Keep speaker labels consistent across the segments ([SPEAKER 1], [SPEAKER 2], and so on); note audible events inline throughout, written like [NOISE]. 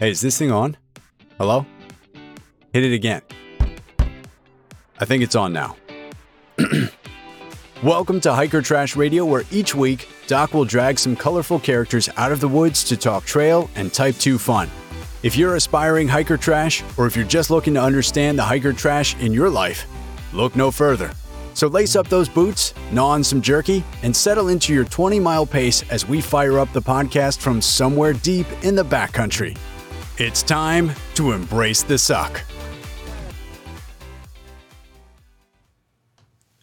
[SPEAKER 1] Hey, is this thing on? Hello? Hit it again. I think it's on now. [CLEARS THROAT] Welcome to Hiker Trash Radio, where each week Doc will drag some colorful characters out of the woods to talk trail and Type 2 fun. If you're aspiring hiker trash, or if you're just looking to understand the hiker trash in your life, look no further. So lace up those boots, gnaw on some jerky, and settle into your 20 mile pace as we fire up the podcast from somewhere deep in the backcountry. It's time to embrace the suck.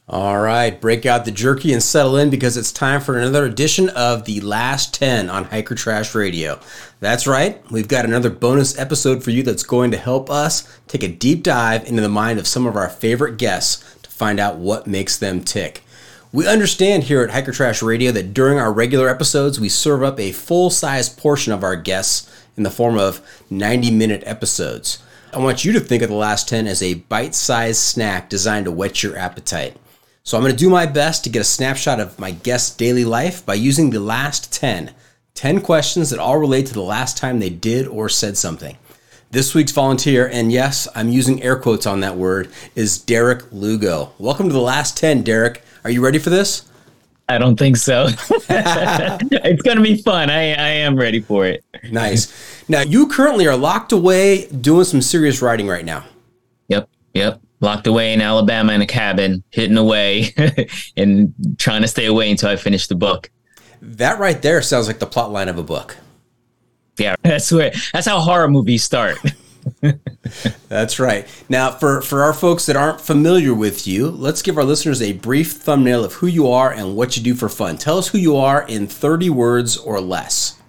[SPEAKER 2] All right, break out the jerky and settle in because it's time for another edition of the Last 10 on Hiker Trash Radio. That's right, we've got another bonus episode for you that's going to help us take a deep dive into the mind of some of our favorite guests to find out what makes them tick. We understand here at Hiker Trash Radio that during our regular episodes, we serve up a full size portion of our guests in the form of 90 minute episodes. I want you to think of the last 10 as a bite sized snack designed to whet your appetite. So I'm going to do my best to get a snapshot of my guest's daily life by using the last 10. 10 questions that all relate to the last time they did or said something. This week's volunteer, and yes, I'm using air quotes on that word, is Derick Lugo. Welcome to the last 10, Derick. Are you ready for this?
[SPEAKER 3] I don't think so. [LAUGHS] it's going to be fun. I, I am ready for it.
[SPEAKER 2] Nice. Now, you currently are locked away doing some serious writing right now.
[SPEAKER 3] Yep. Yep locked away in Alabama in a cabin, hidden away, [LAUGHS] and trying to stay away until I finish the book.
[SPEAKER 2] That right there sounds like the plot line of a book.
[SPEAKER 3] Yeah, [LAUGHS] that's where that's how horror movies start. [LAUGHS]
[SPEAKER 2] that's right. Now, for for our folks that aren't familiar with you, let's give our listeners a brief thumbnail of who you are and what you do for fun. Tell us who you are in 30 words or less.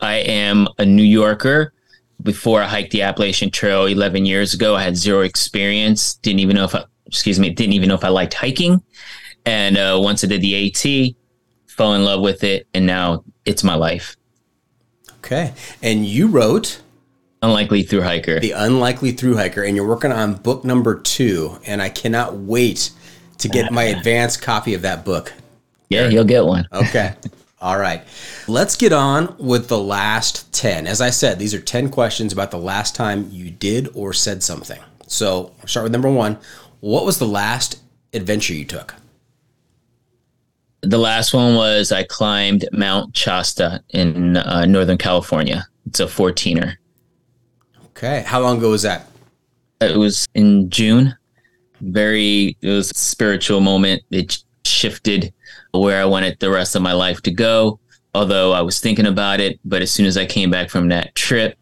[SPEAKER 3] I am a New Yorker before I hiked the Appalachian Trail 11 years ago, I had zero experience. Didn't even know if I, excuse me, didn't even know if I liked hiking. And uh, once I did the AT, fell in love with it, and now it's my life.
[SPEAKER 2] Okay. And you wrote
[SPEAKER 3] Unlikely Through Hiker.
[SPEAKER 2] The Unlikely Through Hiker, and you're working on book number two, and I cannot wait to get my [LAUGHS] advanced copy of that book.
[SPEAKER 3] Yeah, you'll get one. [LAUGHS]
[SPEAKER 2] Okay. All right. Let's get on with the last 10. As I said, these are 10 questions about the last time you did or said something. So I'll start with number one. What was the last adventure you took?
[SPEAKER 3] The last one was I climbed Mount Shasta in uh, Northern California. It's a 14er.
[SPEAKER 2] Okay. How long ago was that?
[SPEAKER 3] It was in June. Very, it was a spiritual moment. It shifted where I wanted the rest of my life to go. Although I was thinking about it, but as soon as I came back from that trip,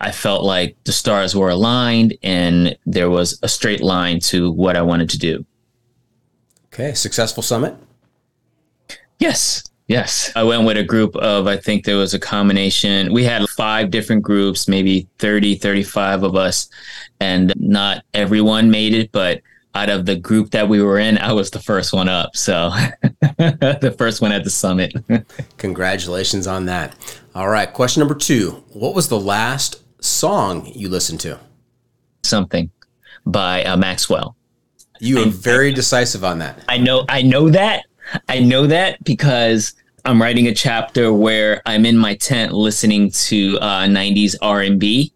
[SPEAKER 3] I felt like the stars were aligned and there was a straight line to what I wanted to do.
[SPEAKER 2] Okay. Successful summit?
[SPEAKER 3] Yes. Yes. I went with a group of, I think there was a combination. We had five different groups, maybe 30, 35 of us, and not everyone made it, but out of the group that we were in, I was the first one up. So [LAUGHS] the first one at the summit. [LAUGHS]
[SPEAKER 2] Congratulations on that. All right. Question number two What was the last song you listened to?
[SPEAKER 3] Something by uh, Maxwell.
[SPEAKER 2] You were very decisive on that.
[SPEAKER 3] I know, I know that. I know that because I'm writing a chapter where I'm in my tent listening to uh, 90s R&B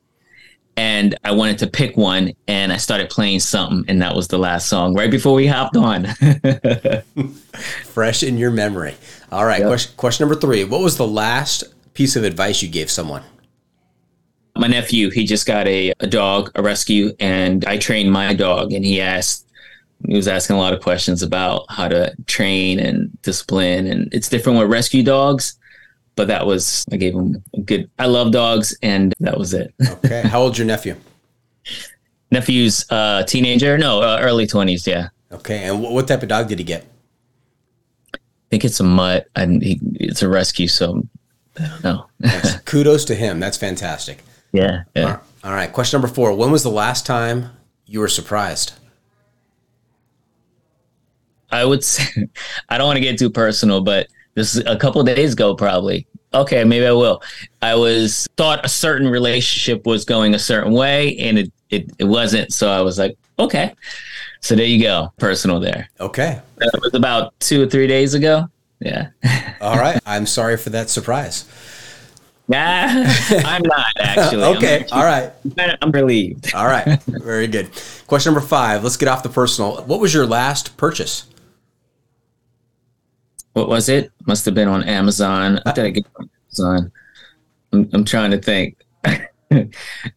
[SPEAKER 3] and I wanted to pick one and I started playing something and that was the last song right before we hopped on. [LAUGHS]
[SPEAKER 2] Fresh in your memory. All right, yep. question, question number 3. What was the last piece of advice you gave someone?
[SPEAKER 3] My nephew, he just got a, a dog, a rescue, and I trained my dog and he asked he was asking a lot of questions about how to train and discipline and it's different with rescue dogs but that was i gave him a good i love dogs and that was it.
[SPEAKER 2] Okay. [LAUGHS] How old's your nephew?
[SPEAKER 3] Nephew's uh teenager no uh, early 20s yeah.
[SPEAKER 2] Okay and what type of dog did he get?
[SPEAKER 3] I think it's a mutt and he, it's a rescue so no [LAUGHS]
[SPEAKER 2] kudos to him that's fantastic.
[SPEAKER 3] Yeah, yeah.
[SPEAKER 2] All, right. All right question number four. When was the last time you were surprised
[SPEAKER 3] I would say, [LAUGHS] I don't want to get too personal, but this is a couple days ago, probably. Okay, maybe I will. I was thought a certain relationship was going a certain way, and it, it, it wasn't. So I was like, okay. So there you go, personal there.
[SPEAKER 2] Okay.
[SPEAKER 3] That was about two or three days ago. Yeah. [LAUGHS]
[SPEAKER 2] All right. I'm sorry for that surprise.
[SPEAKER 3] Nah, [LAUGHS] I'm not actually.
[SPEAKER 2] okay.
[SPEAKER 3] Actually,
[SPEAKER 2] All right.
[SPEAKER 3] I'm relieved.
[SPEAKER 2] All right. Very good. Question number five. Let's get off the personal. What was your last purchase?
[SPEAKER 3] What was it? Must have been on Amazon. What did I get on Amazon? I'm, I'm trying to think. [LAUGHS]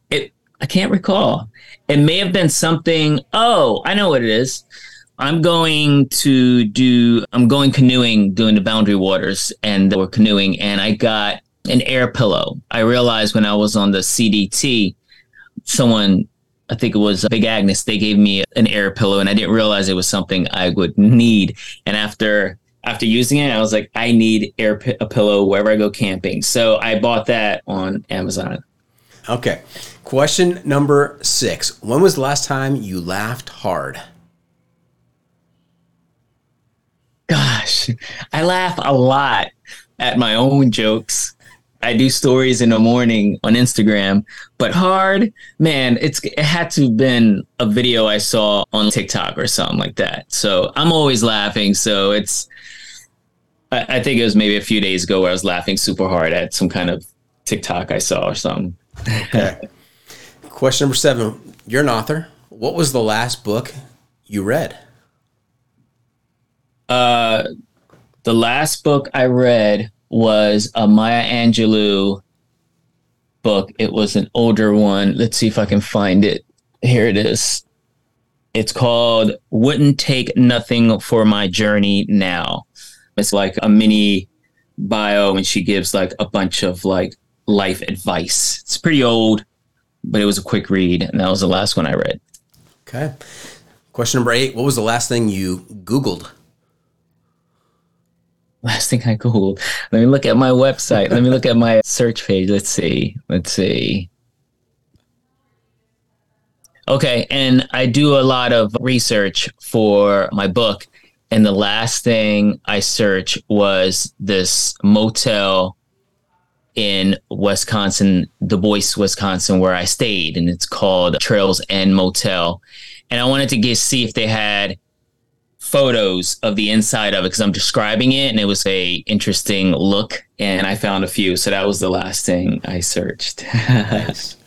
[SPEAKER 3] it I can't recall. It may have been something. Oh, I know what it is. I'm going to do. I'm going canoeing, doing the Boundary Waters, and we're canoeing, and I got an air pillow. I realized when I was on the CDT, someone I think it was uh, Big Agnes. They gave me an air pillow, and I didn't realize it was something I would need. And after after using it, I was like, I need air p- a pillow wherever I go camping. So I bought that on Amazon.
[SPEAKER 2] Okay. Question number six. When was the last time you laughed hard?
[SPEAKER 3] Gosh, I laugh a lot at my own jokes. I do stories in the morning on Instagram, but hard, man, it's it had to have been a video I saw on TikTok or something like that. So I'm always laughing. So it's I, I think it was maybe a few days ago where I was laughing super hard at some kind of TikTok I saw or something.
[SPEAKER 2] okay. Question number seven. You're an author. What was the last book you read?
[SPEAKER 3] Uh, the last book I read was a Maya Angelou book. It was an older one. Let's see if I can find it. Here it is. It's called Wouldn't Take Nothing for My Journey Now. It's like a mini bio, and she gives like a bunch of like life advice. It's pretty old, but it was a quick read, and that was the last one I read.
[SPEAKER 2] Okay. Question number eight What was the last thing you Googled?
[SPEAKER 3] Last thing I Googled. Let me look at my website. Let me look at my search page. Let's see. Let's see. Okay. And I do a lot of research for my book. And the last thing I searched was this motel in Wisconsin, Du Bois, Wisconsin, where I stayed, and it's called Trails End Motel. And I wanted to get see if they had photos of the inside of it because I'm describing it, and it was a interesting look. And I found a few, so that was the last thing I searched. [LAUGHS]
[SPEAKER 2] nice.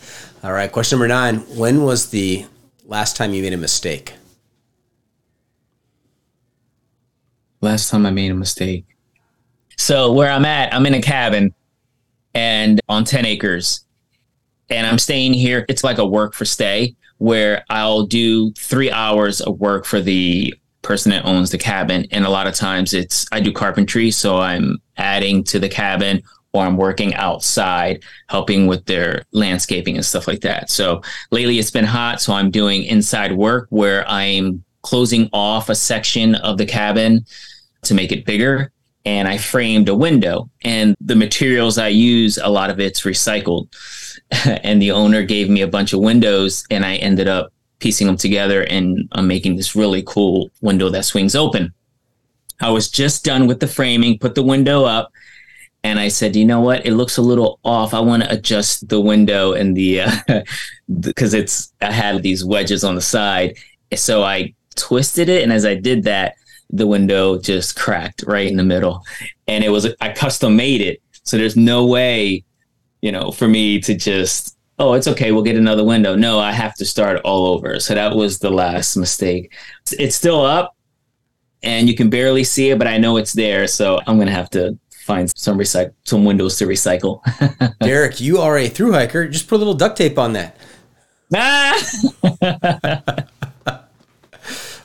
[SPEAKER 2] All right, question number nine: When was the last time you made a mistake?
[SPEAKER 3] Last time I made a mistake. So where I'm at, I'm in a cabin and on 10 acres. And I'm staying here. It's like a work for stay where I'll do three hours of work for the person that owns the cabin. And a lot of times it's, I do carpentry. So I'm adding to the cabin or I'm working outside, helping with their landscaping and stuff like that. So lately it's been hot. So I'm doing inside work where I'm closing off a section of the cabin to make it bigger and I framed a window. And the materials I use, a lot of it's recycled. [LAUGHS] and the owner gave me a bunch of windows, and I ended up piecing them together and I'm making this really cool window that swings open. I was just done with the framing, put the window up, and I said, you know what? It looks a little off. I want to adjust the window and the because uh, [LAUGHS] it's I had these wedges on the side, so I twisted it, and as I did that, the window just cracked right in the middle. And it was, I custom made it. So there's no way, you know, for me to just, oh, it's okay, we'll get another window. No, I have to start all over. So that was the last mistake. It's still up and you can barely see it, but I know it's there. So I'm going to have to find some recycle, some windows to recycle. [LAUGHS]
[SPEAKER 2] Derick, you are a through hiker. Just put a little duct tape on that. Ah! [LAUGHS]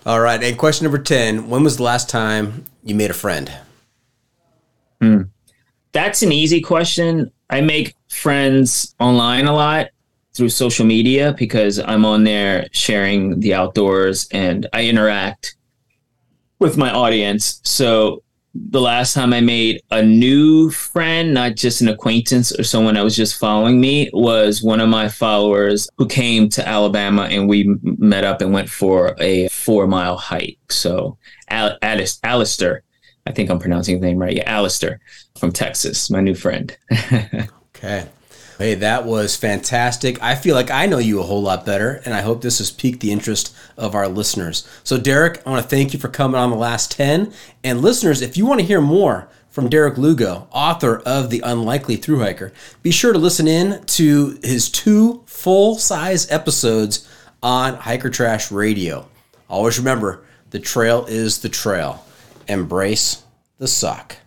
[SPEAKER 2] All right. And question number 10 When was the last time you made a friend?
[SPEAKER 3] Hmm. That's an easy question. I make friends online a lot through social media because I'm on there sharing the outdoors and I interact with my audience. So the last time I made a new friend, not just an acquaintance or someone that was just following me, was one of my followers who came to Alabama and we met up and went for a four mile hike. So, Al- Alistair, I think I'm pronouncing the name right. Yeah, Alistair from Texas, my new friend. [LAUGHS]
[SPEAKER 2] okay. Hey, that was fantastic. I feel like I know you a whole lot better, and I hope this has piqued the interest of our listeners. So, Derick, I want to thank you for coming on the last 10. And listeners, if you want to hear more from Derick Lugo, author of The Unlikely Through Hiker, be sure to listen in to his two full size episodes on Hiker Trash Radio. Always remember the trail is the trail. Embrace the suck.